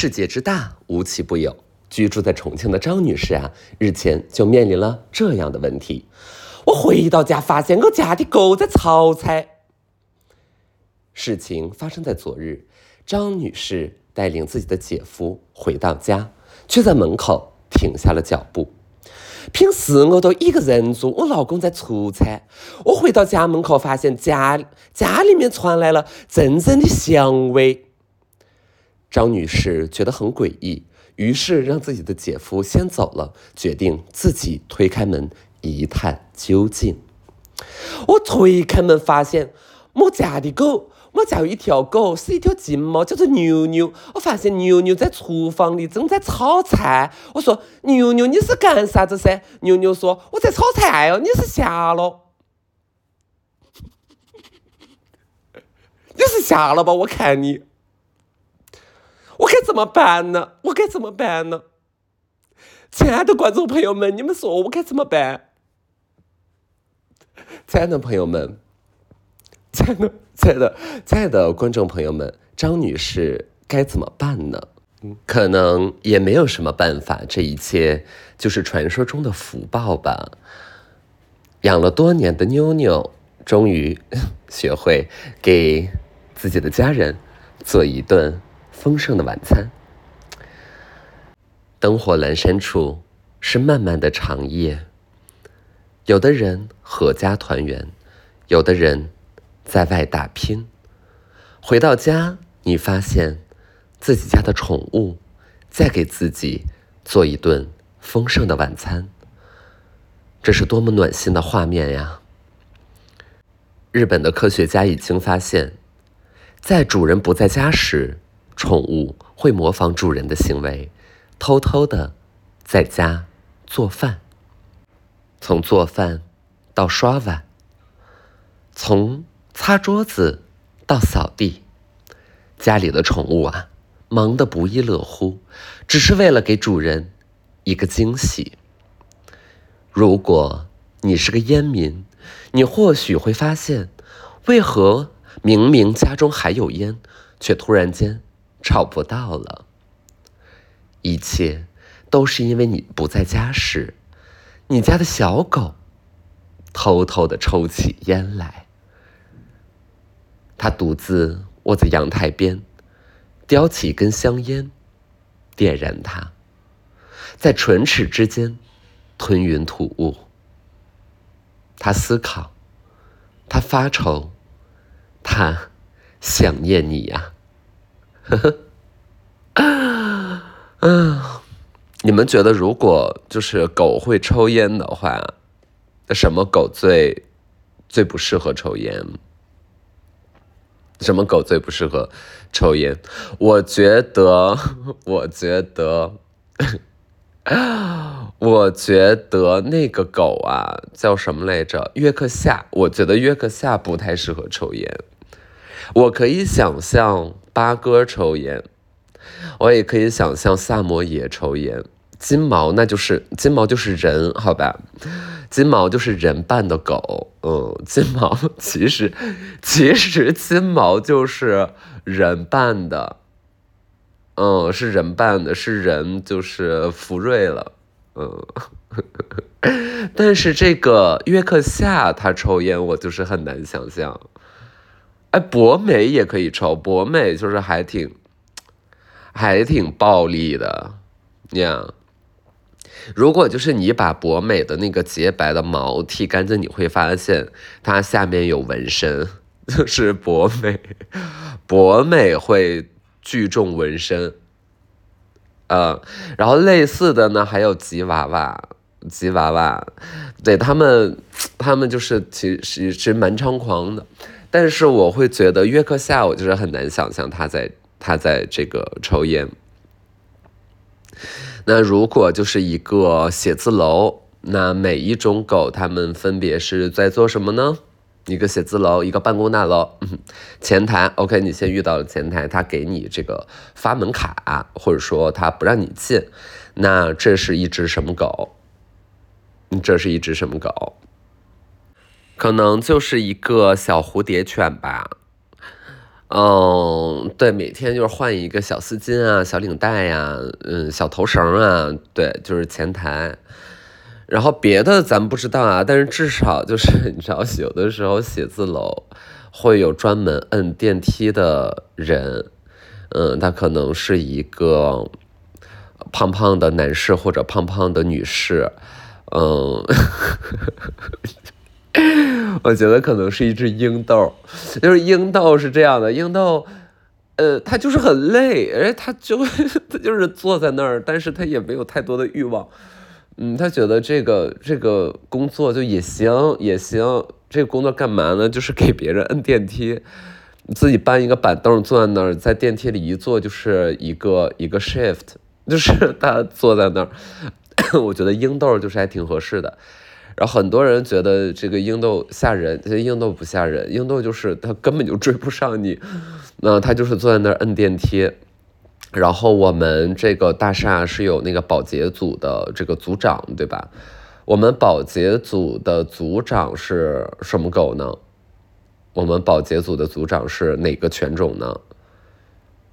世界之大，无奇不有。居住在重庆的张女士啊，日前就面临了这样的问题：我回到家，发现我家的狗在炒菜。事情发生在昨日，张女士带领自己的姐夫回到家，却在门口停下了脚步。平时我都一个人住，我老公在出差。我回到家门口，发现家家里面传来了阵阵的香味。张女士觉得很诡异，于是让自己的姐夫先走了，决定自己推开门一探究竟。我推开门，发现我家的狗，我家有一条狗，是一条金毛，叫做牛牛。我发现牛牛在厨房里正在炒菜。我说：“牛牛，你是干啥子噻？”牛牛说：“我在炒菜哦。”你是瞎了？你是瞎了吧？我看你。怎么办呢？我该怎么办呢？亲爱的观众朋友们，你们说我该怎么办？亲爱的朋友们，亲爱的、亲爱的、亲爱的观众朋友们，张女士该怎么办呢？可能也没有什么办法，这一切就是传说中的福报吧。养了多年的妞妞，终于学会给自己的家人做一顿。丰盛的晚餐，灯火阑珊处是漫漫的长夜。有的人阖家团圆，有的人在外打拼。回到家，你发现自己家的宠物在给自己做一顿丰盛的晚餐，这是多么暖心的画面呀！日本的科学家已经发现，在主人不在家时。宠物会模仿主人的行为，偷偷的在家做饭。从做饭到刷碗，从擦桌子到扫地，家里的宠物啊，忙得不亦乐乎，只是为了给主人一个惊喜。如果你是个烟民，你或许会发现，为何明明家中还有烟，却突然间。找不到了，一切都是因为你不在家时，你家的小狗偷偷的抽起烟来。它独自卧在阳台边，叼起一根香烟，点燃它，在唇齿之间吞云吐雾。它思考，它发愁，它想念你呀。啊，你们觉得如果就是狗会抽烟的话，什么狗最最不适合抽烟？什么狗最不适合抽烟？我觉得，我觉得，我觉得那个狗啊，叫什么来着？约克夏。我觉得约克夏不太适合抽烟。我可以想象。八哥抽烟，我也可以想象萨摩耶抽烟。金毛那就是金毛就是人，好吧？金毛就是人扮的狗，嗯，金毛 其实其实金毛就是人扮的，嗯，是人扮的，是人就是福瑞了，嗯。但是这个约克夏他抽烟，我就是很难想象。哎，博美也可以抽，博美就是还挺，还挺暴力的，呀。如果就是你把博美的那个洁白的毛剃干净，你会发现它下面有纹身，就是博美，博美会聚众纹身，呃，然后类似的呢还有吉娃娃，吉娃娃，对他们，他们就是其实其实蛮猖狂的。但是我会觉得约克夏，我就是很难想象他在他在这个抽烟。那如果就是一个写字楼，那每一种狗它们分别是在做什么呢？一个写字楼，一个办公大楼，前台，OK，你先遇到了前台，他给你这个发门卡，或者说他不让你进，那这是一只什么狗？这是一只什么狗？可能就是一个小蝴蝶犬吧，嗯，对，每天就是换一个小丝巾啊、小领带呀、嗯、小头绳啊，对，就是前台。然后别的咱不知道啊，但是至少就是你知道，有的时候写字楼会有专门摁电梯的人，嗯，他可能是一个胖胖的男士或者胖胖的女士，嗯。我觉得可能是一只鹰豆，就是鹰豆是这样的，鹰豆，呃，它就是很累，哎，它就它就是坐在那儿，但是它也没有太多的欲望，嗯，他觉得这个这个工作就也行也行，这个工作干嘛呢？就是给别人摁电梯，自己搬一个板凳坐在那儿，在电梯里一坐就是一个一个 shift，就是他坐在那儿，我觉得鹰豆就是还挺合适的。然后很多人觉得这个英豆吓人，其实英豆不吓人，英豆就是他根本就追不上你，那他就是坐在那儿摁电梯。然后我们这个大厦是有那个保洁组的这个组长，对吧？我们保洁组的组长是什么狗呢？我们保洁组的组长是哪个犬种呢？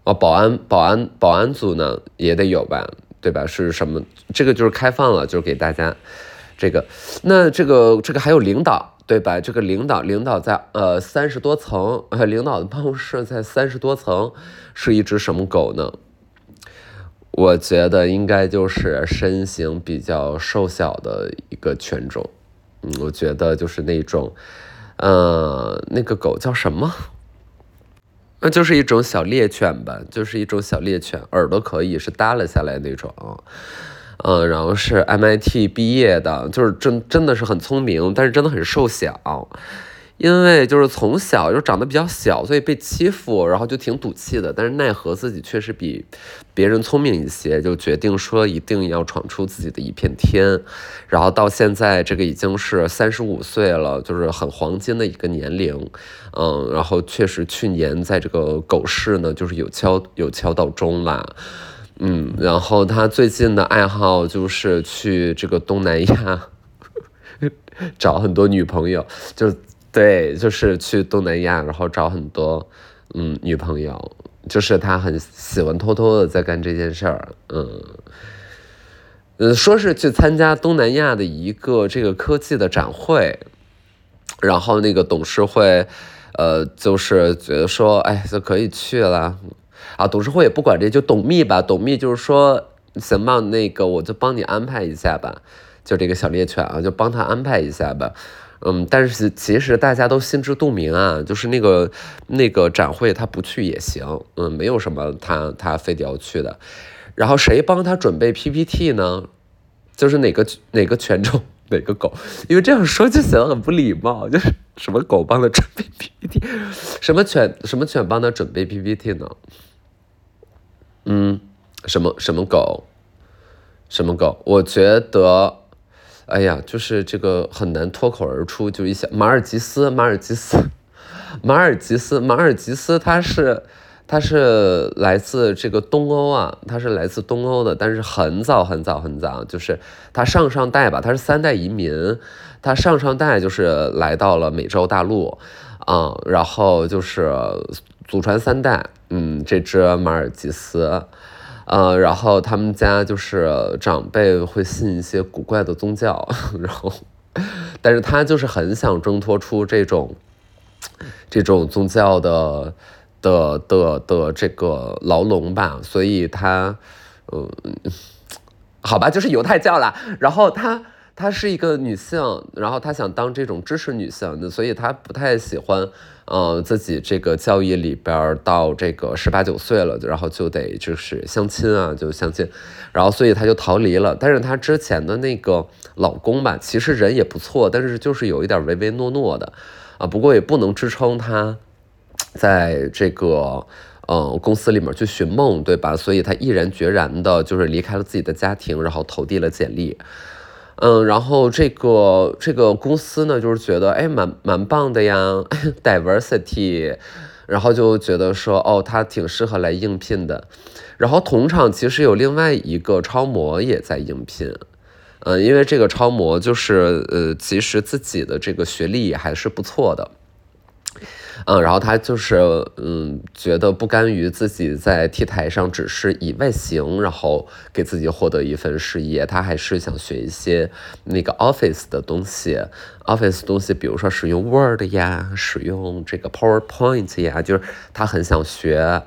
哦，保安保安保安组呢也得有吧，对吧？是什么？这个就是开放了，就是给大家。这个，那这个这个还有领导对吧？这个领导领导在呃三十多层，呃领导的办公室在三十多层，是一只什么狗呢？我觉得应该就是身形比较瘦小的一个犬种，嗯，我觉得就是那种，呃，那个狗叫什么？那就是一种小猎犬吧，就是一种小猎犬，耳朵可以是耷拉下来那种。嗯，然后是 MIT 毕业的，就是真真的是很聪明，但是真的很瘦小，因为就是从小就长得比较小，所以被欺负，然后就挺赌气的。但是奈何自己确实比别人聪明一些，就决定说一定要闯出自己的一片天。然后到现在这个已经是三十五岁了，就是很黄金的一个年龄。嗯，然后确实去年在这个狗市呢，就是有敲有敲到钟了。嗯，然后他最近的爱好就是去这个东南亚找很多女朋友，就对，就是去东南亚，然后找很多嗯女朋友，就是他很喜欢偷偷的在干这件事儿，嗯嗯，说是去参加东南亚的一个这个科技的展会，然后那个董事会，呃，就是觉得说，哎，就可以去了。啊，董事会也不管这，就董秘吧。董秘就是说，行吧，那个我就帮你安排一下吧，就这个小猎犬啊，就帮他安排一下吧。嗯，但是其实大家都心知肚明啊，就是那个那个展会他不去也行，嗯，没有什么他他非得要去的。然后谁帮他准备 PPT 呢？就是哪个哪个犬种哪个狗？因为这样说就显得很不礼貌，就是什么狗帮他准备 PPT，什么犬什么犬帮他准备 PPT 呢？嗯，什么什么狗，什么狗？我觉得，哎呀，就是这个很难脱口而出，就一想马尔济斯，马尔济 斯，马尔济斯，马尔济斯，它是它是来自这个东欧啊，它是来自东欧的，但是很早很早很早，就是它上上代吧，它是三代移民，它上上代就是来到了美洲大陆，啊，然后就是祖传三代。嗯，这只马尔济斯，呃，然后他们家就是长辈会信一些古怪的宗教，然后，但是他就是很想挣脱出这种，这种宗教的的的的这个牢笼吧，所以他，嗯，好吧，就是犹太教啦，然后他。她是一个女性，然后她想当这种知识女性，所以她不太喜欢，呃，自己这个教育里边到这个十八九岁了，然后就得就是相亲啊，就相亲，然后所以她就逃离了。但是她之前的那个老公吧，其实人也不错，但是就是有一点唯唯诺诺的，啊，不过也不能支撑她在这个呃公司里面去寻梦，对吧？所以她毅然决然的就是离开了自己的家庭，然后投递了简历。嗯，然后这个这个公司呢，就是觉得哎，蛮蛮棒的呀，diversity，然后就觉得说哦，他挺适合来应聘的。然后同场其实有另外一个超模也在应聘，嗯，因为这个超模就是呃，其实自己的这个学历还是不错的。嗯，然后他就是嗯，觉得不甘于自己在 T 台上只是以外形，然后给自己获得一份事业，他还是想学一些那个 Office 的东西，Office 东西，比如说使用 Word 呀，使用这个 PowerPoint 呀，就是他很想学，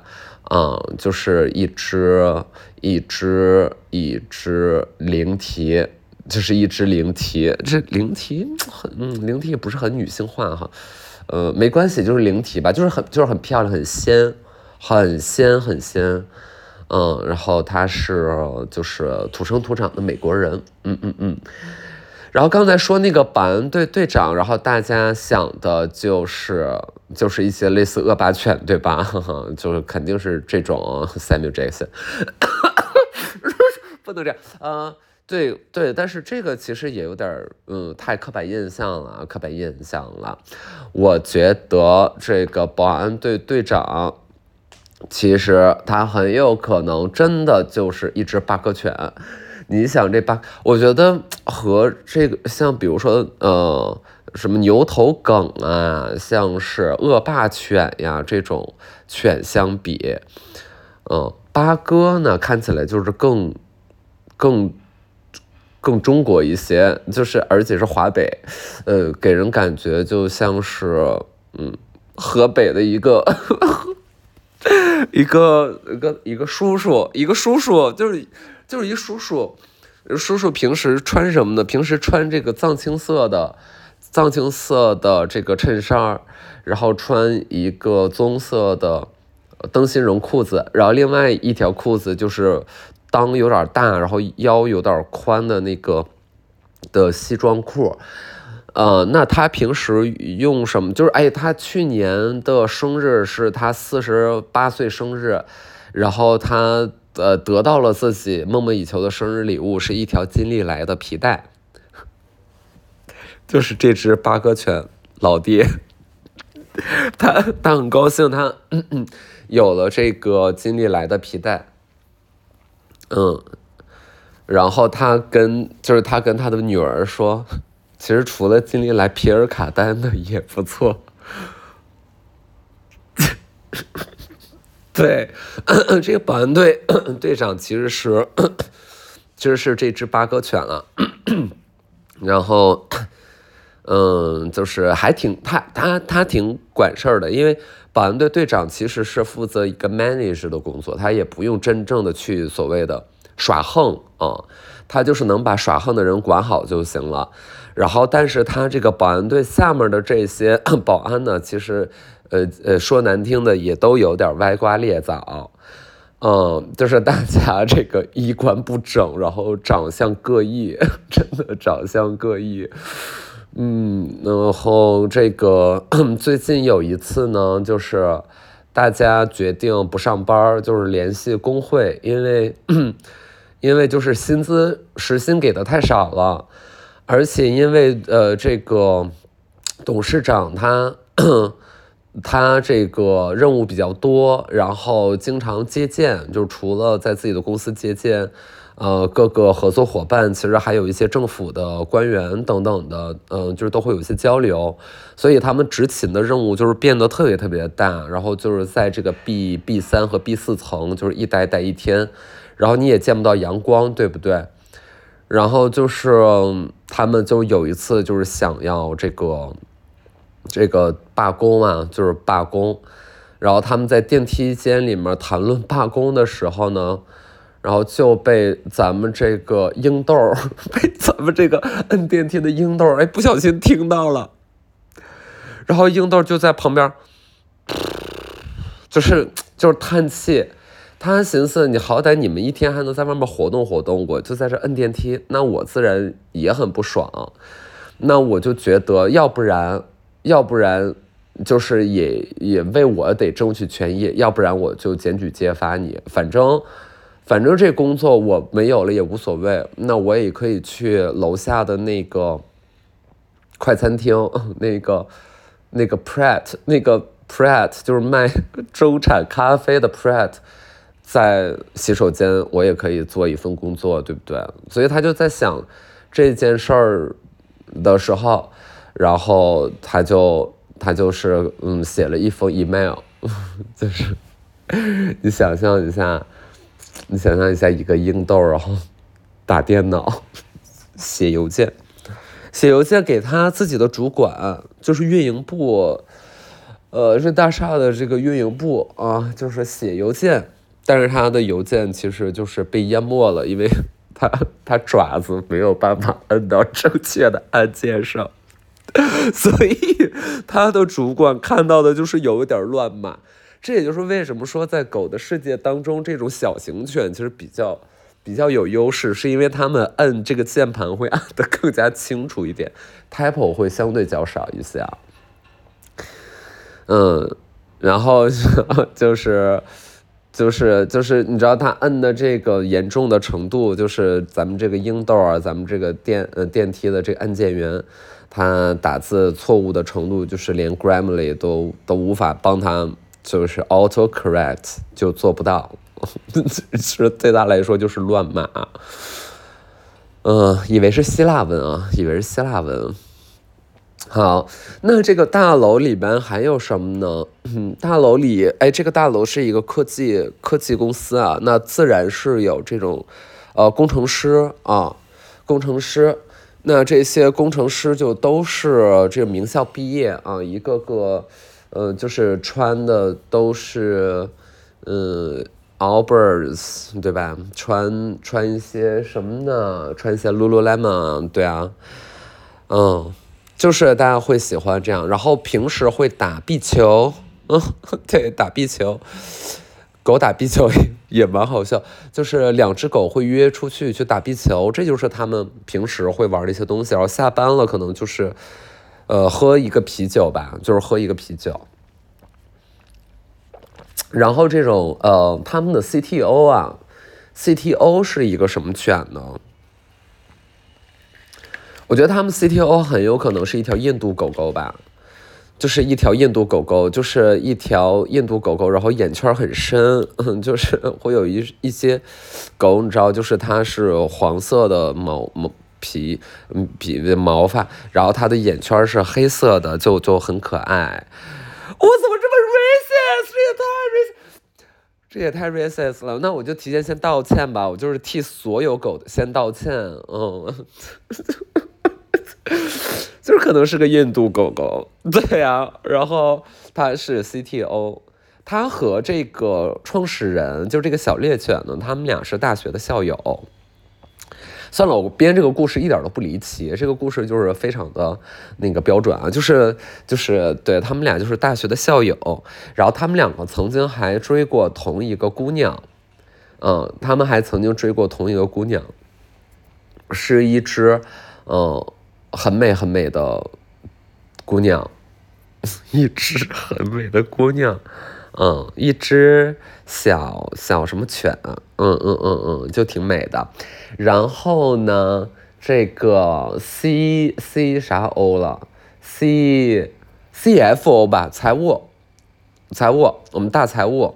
嗯，就是一只一只一只灵缇。就是一只灵缇，这灵缇很，嗯，灵缇也不是很女性化哈，呃，没关系，就是灵体吧，就是很，就是很漂亮，很仙，很仙，很仙，嗯，然后他是就是土生土长的美国人，嗯嗯嗯，然后刚才说那个保安队队长，然后大家想的就是就是一些类似恶霸犬，对吧？就是肯定是这种 Samuel Jackson，不能这样，呃。对对，但是这个其实也有点儿嗯，太刻板印象了，刻板印象了。我觉得这个保安队队长，其实他很有可能真的就是一只八哥犬。你想这八，我觉得和这个像比如说呃什么牛头梗啊，像是恶霸犬呀这种犬相比，嗯，八哥呢看起来就是更更。更中国一些，就是而且是华北，呃，给人感觉就像是，嗯，河北的一个，一个一个一个叔叔，一个叔叔，就是就是一叔叔，叔叔平时穿什么呢？平时穿这个藏青色的，藏青色的这个衬衫，然后穿一个棕色的灯芯绒裤子，然后另外一条裤子就是。裆有点大，然后腰有点宽的那个的西装裤，呃，那他平时用什么？就是哎，他去年的生日是他四十八岁生日，然后他呃得到了自己梦寐以求的生日礼物，是一条金利来的皮带，就是这只八哥犬老爹，他他很高兴，他 有了这个金利来的皮带。嗯，然后他跟就是他跟他的女儿说，其实除了金利来皮尔卡丹的也不错。对，这个保安队队长其实是 其实是这只八哥犬了。然后，嗯，就是还挺他他他挺管事儿的，因为。保安队队长其实是负责一个 manage 的工作，他也不用真正的去所谓的耍横啊，他就是能把耍横的人管好就行了。然后，但是他这个保安队下面的这些 保安呢，其实，呃呃，说难听的也都有点歪瓜裂枣，嗯，就是大家 这个衣冠不整，然后长相各异，真的长相各异。嗯，然后这个 最近有一次呢，就是大家决定不上班，就是联系工会，因为 因为就是薪资时薪给的太少了，而且因为呃这个董事长他 他这个任务比较多，然后经常接见，就除了在自己的公司接见。呃，各个合作伙伴其实还有一些政府的官员等等的，嗯，就是都会有一些交流，所以他们执勤的任务就是变得特别特别大，然后就是在这个 B B 三和 B 四层，就是一待待一天，然后你也见不到阳光，对不对？然后就是他们就有一次就是想要这个这个罢工啊，就是罢工，然后他们在电梯间里面谈论罢工的时候呢。然后就被咱们这个英豆 被咱们这个摁电梯的英豆哎，不小心听到了。然后英豆就在旁边，就是就是叹气。他寻思，你好歹你们一天还能在外面活动活动，我就在这摁电梯，那我自然也很不爽。那我就觉得，要不然，要不然，就是也也为我得争取权益，要不然我就检举揭发你，反正。反正这工作我没有了也无所谓，那我也可以去楼下的那个快餐厅，那个那个 Pret，那个 Pret 就是卖 中产咖啡的 Pret，在洗手间我也可以做一份工作，对不对？所以他就在想这件事儿的时候，然后他就他就是嗯写了一封 email，就是你想象一下，你想象一下一个硬豆，然后打电脑写邮件，写邮件给他自己的主管，就是运营部，呃，是大厦的这个运营部啊，就是写邮件，但是他的邮件其实就是被淹没了，因为 他他爪子没有办法摁到正确的按键上。所以他的主管看到的就是有一点乱码，这也就是为什么说在狗的世界当中，这种小型犬其实比较比较有优势，是因为它们摁这个键盘会 按得更加清楚一点，typo 会相对较少一些啊。嗯，然后 就是就是就是你知道他摁的这个严重的程度，就是咱们这个英豆啊，咱们这个电呃电梯的这个按键员。他打字错误的程度，就是连 Grammarly 都都无法帮他，就是 auto correct 就做不到，是对他来说就是乱码。嗯，以为是希腊文啊，以为是希腊文。好，那这个大楼里边还有什么呢？嗯，大楼里，哎，这个大楼是一个科技科技公司啊，那自然是有这种，呃，工程师啊，工程师。那这些工程师就都是这个名校毕业啊，一个个，呃，就是穿的都是，呃，Allbirds，对吧？穿穿一些什么呢？穿一些 Lululemon，对啊，嗯，就是大家会喜欢这样，然后平时会打壁球，嗯，对，打壁球。狗打壁球也蛮好笑，就是两只狗会约出去去打壁球，这就是他们平时会玩的一些东西。然后下班了可能就是，呃，喝一个啤酒吧，就是喝一个啤酒。然后这种呃，他们的 CTO 啊，CTO 是一个什么犬呢？我觉得他们 CTO 很有可能是一条印度狗狗吧。就是一条印度狗狗，就是一条印度狗狗，然后眼圈很深，就是会有一一些狗，你知道，就是它是黄色的毛毛皮，嗯，皮毛发，然后它的眼圈是黑色的，就就很可爱。我怎么这么 racist？这也太 racist，这也太 racist 了。那我就提前先道歉吧，我就是替所有狗先道歉，嗯。就是可能是个印度狗狗，对呀，然后他是 CTO，他和这个创始人就这个小猎犬呢，他们俩是大学的校友。算了，我编这个故事一点都不离奇，这个故事就是非常的那个标准啊，就是就是对他们俩就是大学的校友，然后他们两个曾经还追过同一个姑娘，嗯，他们还曾经追过同一个姑娘，是一只嗯。很美很美的姑娘，一只很美的姑娘，嗯，一只小小什么犬，嗯嗯嗯嗯，就挺美的。然后呢，这个 C C 啥 O 了，C C F O 吧，财务，财务，我们大财务。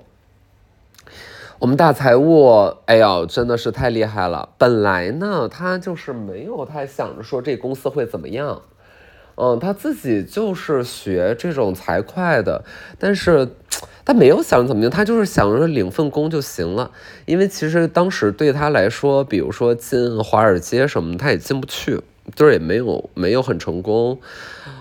我们大财务，哎呦，真的是太厉害了。本来呢，他就是没有太想着说这公司会怎么样，嗯，他自己就是学这种财会的，但是他没有想怎么样，他就是想着领份工就行了。因为其实当时对他来说，比如说进华尔街什么，他也进不去。就是也没有没有很成功，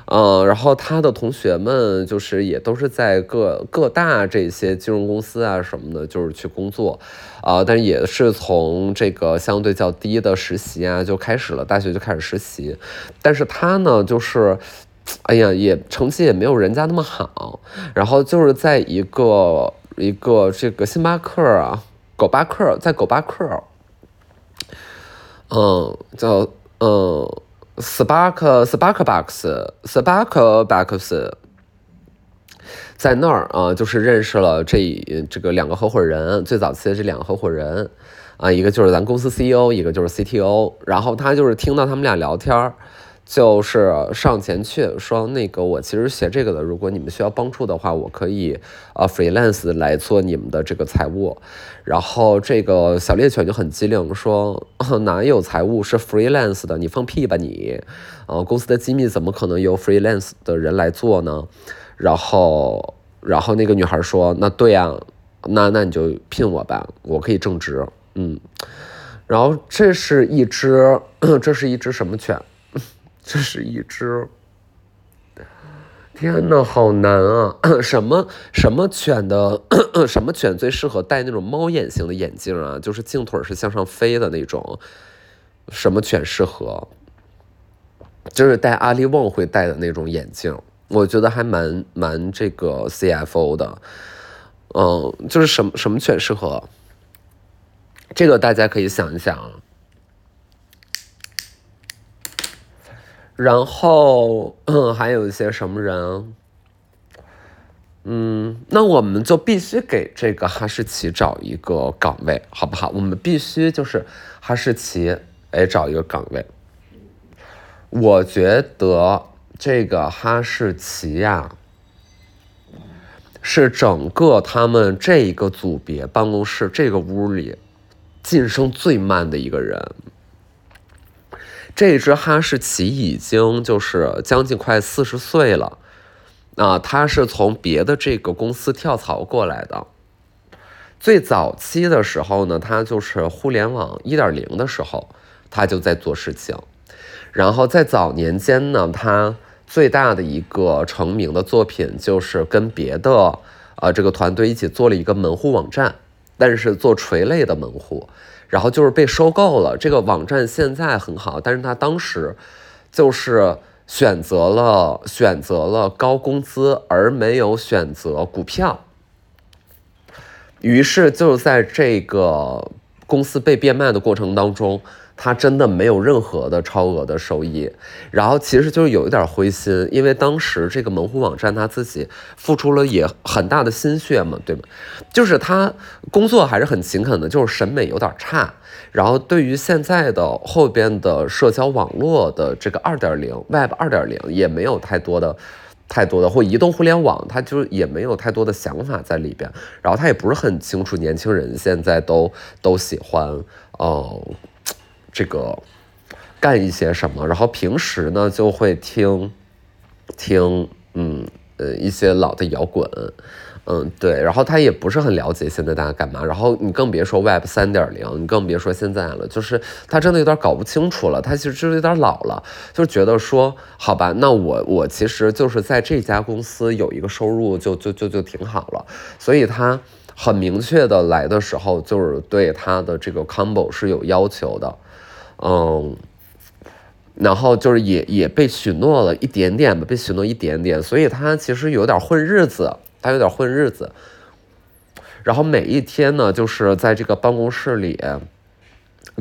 嗯，然后他的同学们就是也都是在各各大这些金融公司啊什么的，就是去工作，啊，但也是从这个相对较低的实习啊就开始了，大学就开始实习，但是他呢就是，哎呀，也成绩也没有人家那么好，然后就是在一个一个这个星巴克啊，狗巴克在狗巴克，嗯，叫。嗯，Spark Spark Box Spark Box，在那儿啊，就是认识了这这个两个合伙人，最早期的这两个合伙人啊，一个就是咱公司 CEO，一个就是 CTO。然后他就是听到他们俩聊天儿，就是上前去说，那个我其实学这个的，如果你们需要帮助的话，我可以呃 freelance 来做你们的这个财务。然后这个小猎犬就很机灵，说哪有财务是 freelance 的？你放屁吧你！呃，公司的机密怎么可能由 freelance 的人来做呢？然后，然后那个女孩说，那对呀，那那你就聘我吧，我可以正职。嗯，然后这是一只，这是一只什么犬？这是一只，天呐，好难啊！什么什么犬的 什么犬最适合戴那种猫眼型的眼镜啊？就是镜腿是向上飞的那种。什么犬适合？就是戴阿里旺会戴的那种眼镜，我觉得还蛮蛮这个 CFO 的。嗯，就是什么什么犬适合？这个大家可以想一想。然后，嗯，还有一些什么人？嗯，那我们就必须给这个哈士奇找一个岗位，好不好？我们必须就是哈士奇，哎，找一个岗位。我觉得这个哈士奇呀，是整个他们这一个组别办公室这个屋里晋升最慢的一个人。这只哈士奇已经就是将近快四十岁了，啊，它是从别的这个公司跳槽过来的。最早期的时候呢，它就是互联网一点零的时候，它就在做事情。然后在早年间呢，它最大的一个成名的作品就是跟别的呃这个团队一起做了一个门户网站，但是做垂类的门户。然后就是被收购了，这个网站现在很好，但是他当时就是选择了选择了高工资，而没有选择股票，于是就在这个公司被变卖的过程当中。他真的没有任何的超额的收益，然后其实就是有一点灰心，因为当时这个门户网站他自己付出了也很大的心血嘛，对吗？就是他工作还是很勤恳的，就是审美有点差。然后对于现在的后边的社交网络的这个二点零 Web 二点零也没有太多的太多的或移动互联网，他就也没有太多的想法在里边。然后他也不是很清楚年轻人现在都都喜欢哦。这个干一些什么，然后平时呢就会听听，嗯呃一些老的摇滚，嗯对，然后他也不是很了解现在大家干嘛，然后你更别说 Web 三点零，你更别说现在了，就是他真的有点搞不清楚了，他其实就是有点老了，就觉得说好吧，那我我其实就是在这家公司有一个收入就就就就挺好了，所以他很明确的来的时候就是对他的这个 combo 是有要求的。嗯，然后就是也也被许诺了一点点吧，被许诺一点点，所以他其实有点混日子，他有点混日子。然后每一天呢，就是在这个办公室里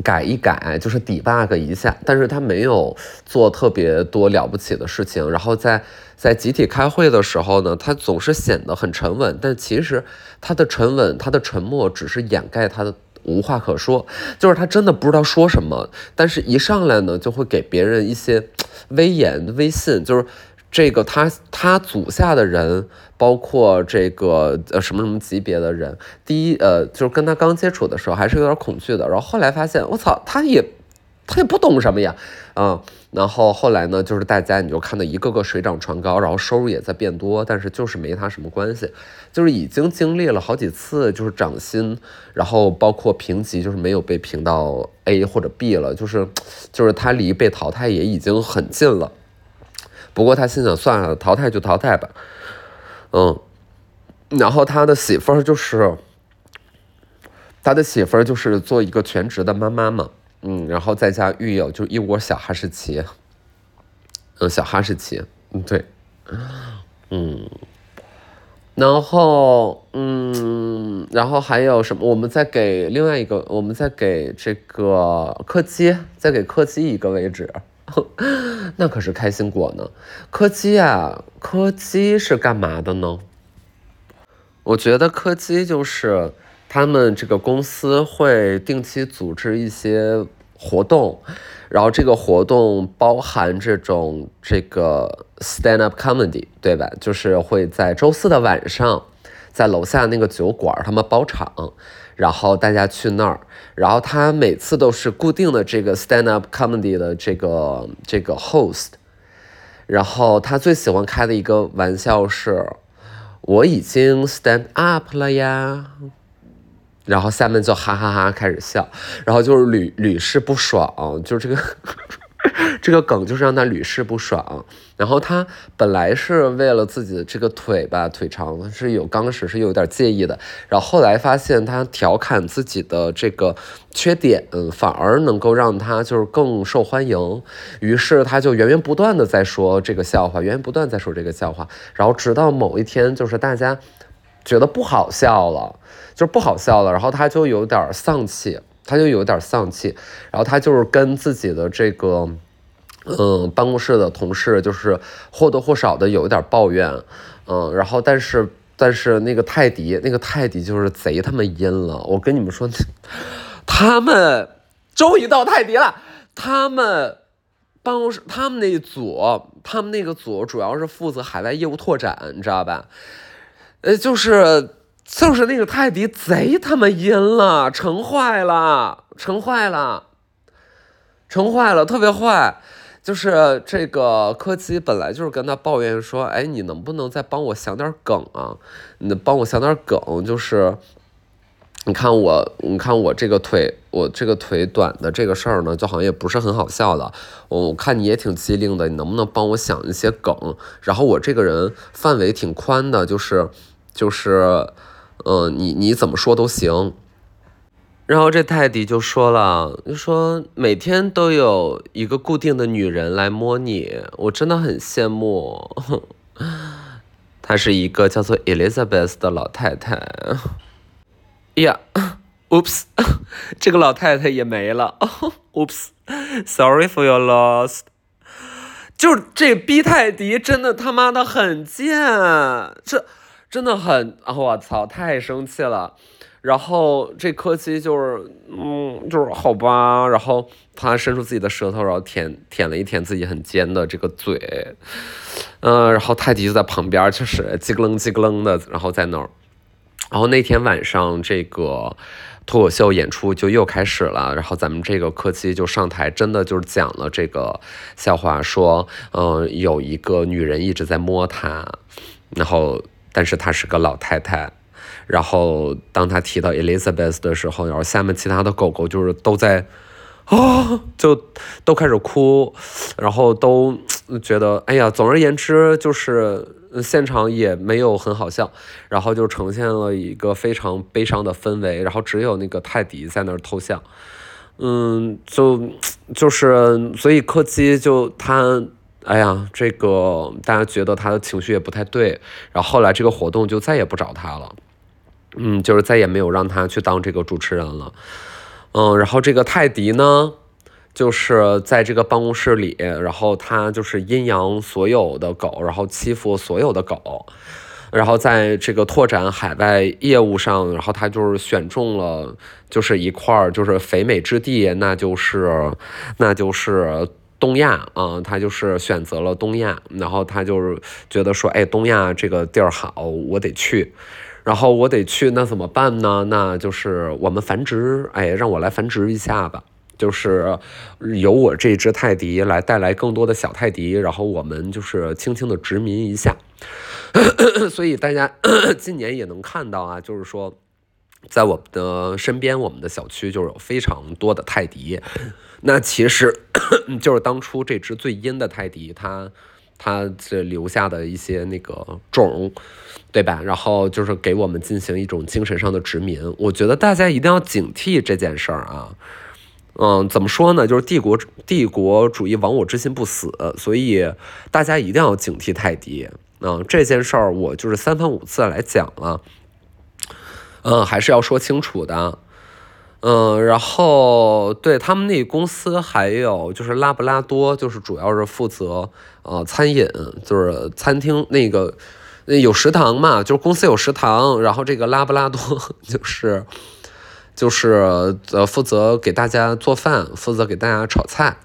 改一改，就是 debug 一下，但是他没有做特别多了不起的事情。然后在在集体开会的时候呢，他总是显得很沉稳，但其实他的沉稳，他的沉默只是掩盖他的。无话可说，就是他真的不知道说什么，但是一上来呢，就会给别人一些 威严、威信，就是这个他他组下的人，包括这个呃什么什么级别的人，第一呃就是跟他刚接触的时候还是有点恐惧的，然后后来发现我操，他也他也不懂什么呀，嗯。然后后来呢，就是大家你就看到一个个水涨船高，然后收入也在变多，但是就是没他什么关系，就是已经经历了好几次就是涨薪，然后包括评级就是没有被评到 A 或者 B 了，就是就是他离被淘汰也已经很近了。不过他心想算了，淘汰就淘汰吧，嗯。然后他的媳妇儿就是他的媳妇儿就是做一个全职的妈妈嘛。嗯，然后再加育友就一窝小哈士奇，嗯，小哈士奇，嗯，对，嗯，然后，嗯，然后还有什么？我们再给另外一个，我们再给这个柯基，再给柯基一个位置，那可是开心果呢。柯基啊，柯基是干嘛的呢？我觉得柯基就是。他们这个公司会定期组织一些活动，然后这个活动包含这种这个 stand up comedy，对吧？就是会在周四的晚上，在楼下那个酒馆他们包场，然后大家去那儿，然后他每次都是固定的这个 stand up comedy 的这个这个 host，然后他最喜欢开的一个玩笑是，我已经 stand up 了呀。然后下面就哈哈哈开始笑，然后就是屡屡试不爽，就这个 这个梗就是让他屡试不爽。然后他本来是为了自己的这个腿吧，腿长是有刚开始是有点介意的，然后后来发现他调侃自己的这个缺点，反而能够让他就是更受欢迎。于是他就源源不断的在说这个笑话，源源不断在说这个笑话，然后直到某一天，就是大家觉得不好笑了。就是不好笑了，然后他就有点丧气，他就有点丧气，然后他就是跟自己的这个，嗯，办公室的同事就是或多或少的有一点抱怨，嗯，然后但是但是那个泰迪，那个泰迪就是贼他妈阴了，我跟你们说，他们终于到泰迪了，他们办公室他们那组，他们那个组主要是负责海外业务拓展，你知道吧？呃，就是。就是那个泰迪贼他妈阴了，成坏了，成坏了，成坏了，特别坏。就是这个柯基本来就是跟他抱怨说：“哎，你能不能再帮我想点梗啊？你帮我想点梗，就是你看我，你看我这个腿，我这个腿短的这个事儿呢，就好像也不是很好笑的。我看你也挺机灵的，你能不能帮我想一些梗？然后我这个人范围挺宽的，就是就是。”嗯，你你怎么说都行。然后这泰迪就说了，就说每天都有一个固定的女人来摸你，我真的很羡慕。她是一个叫做 Elizabeth 的老太太。呀，Oops，这个老太太也没了。Oops，Sorry for your loss。就这逼泰迪真的他妈的很贱，这。真的很，我操，太生气了。然后这柯基就是，嗯，就是好吧。然后他伸出自己的舌头，然后舔舔了一舔自己很尖的这个嘴，嗯，然后泰迪就在旁边，就是叽咯楞叽咯楞的，然后在那儿。然后那天晚上这个脱口秀演出就又开始了，然后咱们这个柯基就上台，真的就是讲了这个笑话，说，嗯，有一个女人一直在摸他，然后。但是她是个老太太，然后当她提到 Elizabeth 的时候，然后下面其他的狗狗就是都在，啊，就都开始哭，然后都觉得，哎呀，总而言之就是现场也没有很好笑，然后就呈现了一个非常悲伤的氛围，然后只有那个泰迪在那儿偷笑，嗯，就就是所以柯基就他。哎呀，这个大家觉得他的情绪也不太对，然后后来这个活动就再也不找他了，嗯，就是再也没有让他去当这个主持人了，嗯，然后这个泰迪呢，就是在这个办公室里，然后他就是阴阳所有的狗，然后欺负所有的狗，然后在这个拓展海外业务上，然后他就是选中了就是一块儿就是肥美之地，那就是那就是。东亚啊，他就是选择了东亚，然后他就是觉得说，哎，东亚这个地儿好，我得去，然后我得去，那怎么办呢？那就是我们繁殖，哎，让我来繁殖一下吧，就是由我这只泰迪来带来更多的小泰迪，然后我们就是轻轻的殖民一下，所以大家 今年也能看到啊，就是说，在我的身边，我们的小区就有非常多的泰迪。那其实就是当初这只最阴的泰迪，它它这留下的一些那个种，对吧？然后就是给我们进行一种精神上的殖民。我觉得大家一定要警惕这件事儿啊。嗯，怎么说呢？就是帝国帝国主义亡我之心不死，所以大家一定要警惕泰迪。嗯，这件事儿我就是三番五次来讲了，嗯，还是要说清楚的。嗯，然后对他们那公司还有就是拉布拉多，就是主要是负责呃餐饮，就是餐厅那个那有食堂嘛，就是公司有食堂，然后这个拉布拉多 就是就是呃负责给大家做饭，负责给大家炒菜。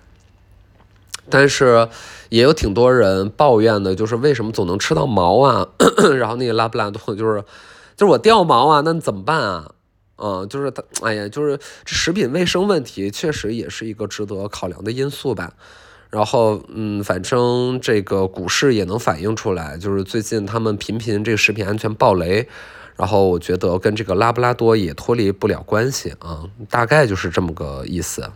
但是也有挺多人抱怨的，就是为什么总能吃到毛啊？然后那个拉布拉多就是就是我掉毛啊，那怎么办啊？嗯，就是他，哎呀，就是这食品卫生问题确实也是一个值得考量的因素吧。然后，嗯，反正这个股市也能反映出来，就是最近他们频频这个食品安全暴雷，然后我觉得跟这个拉布拉多也脱离不了关系啊，大概就是这么个意思。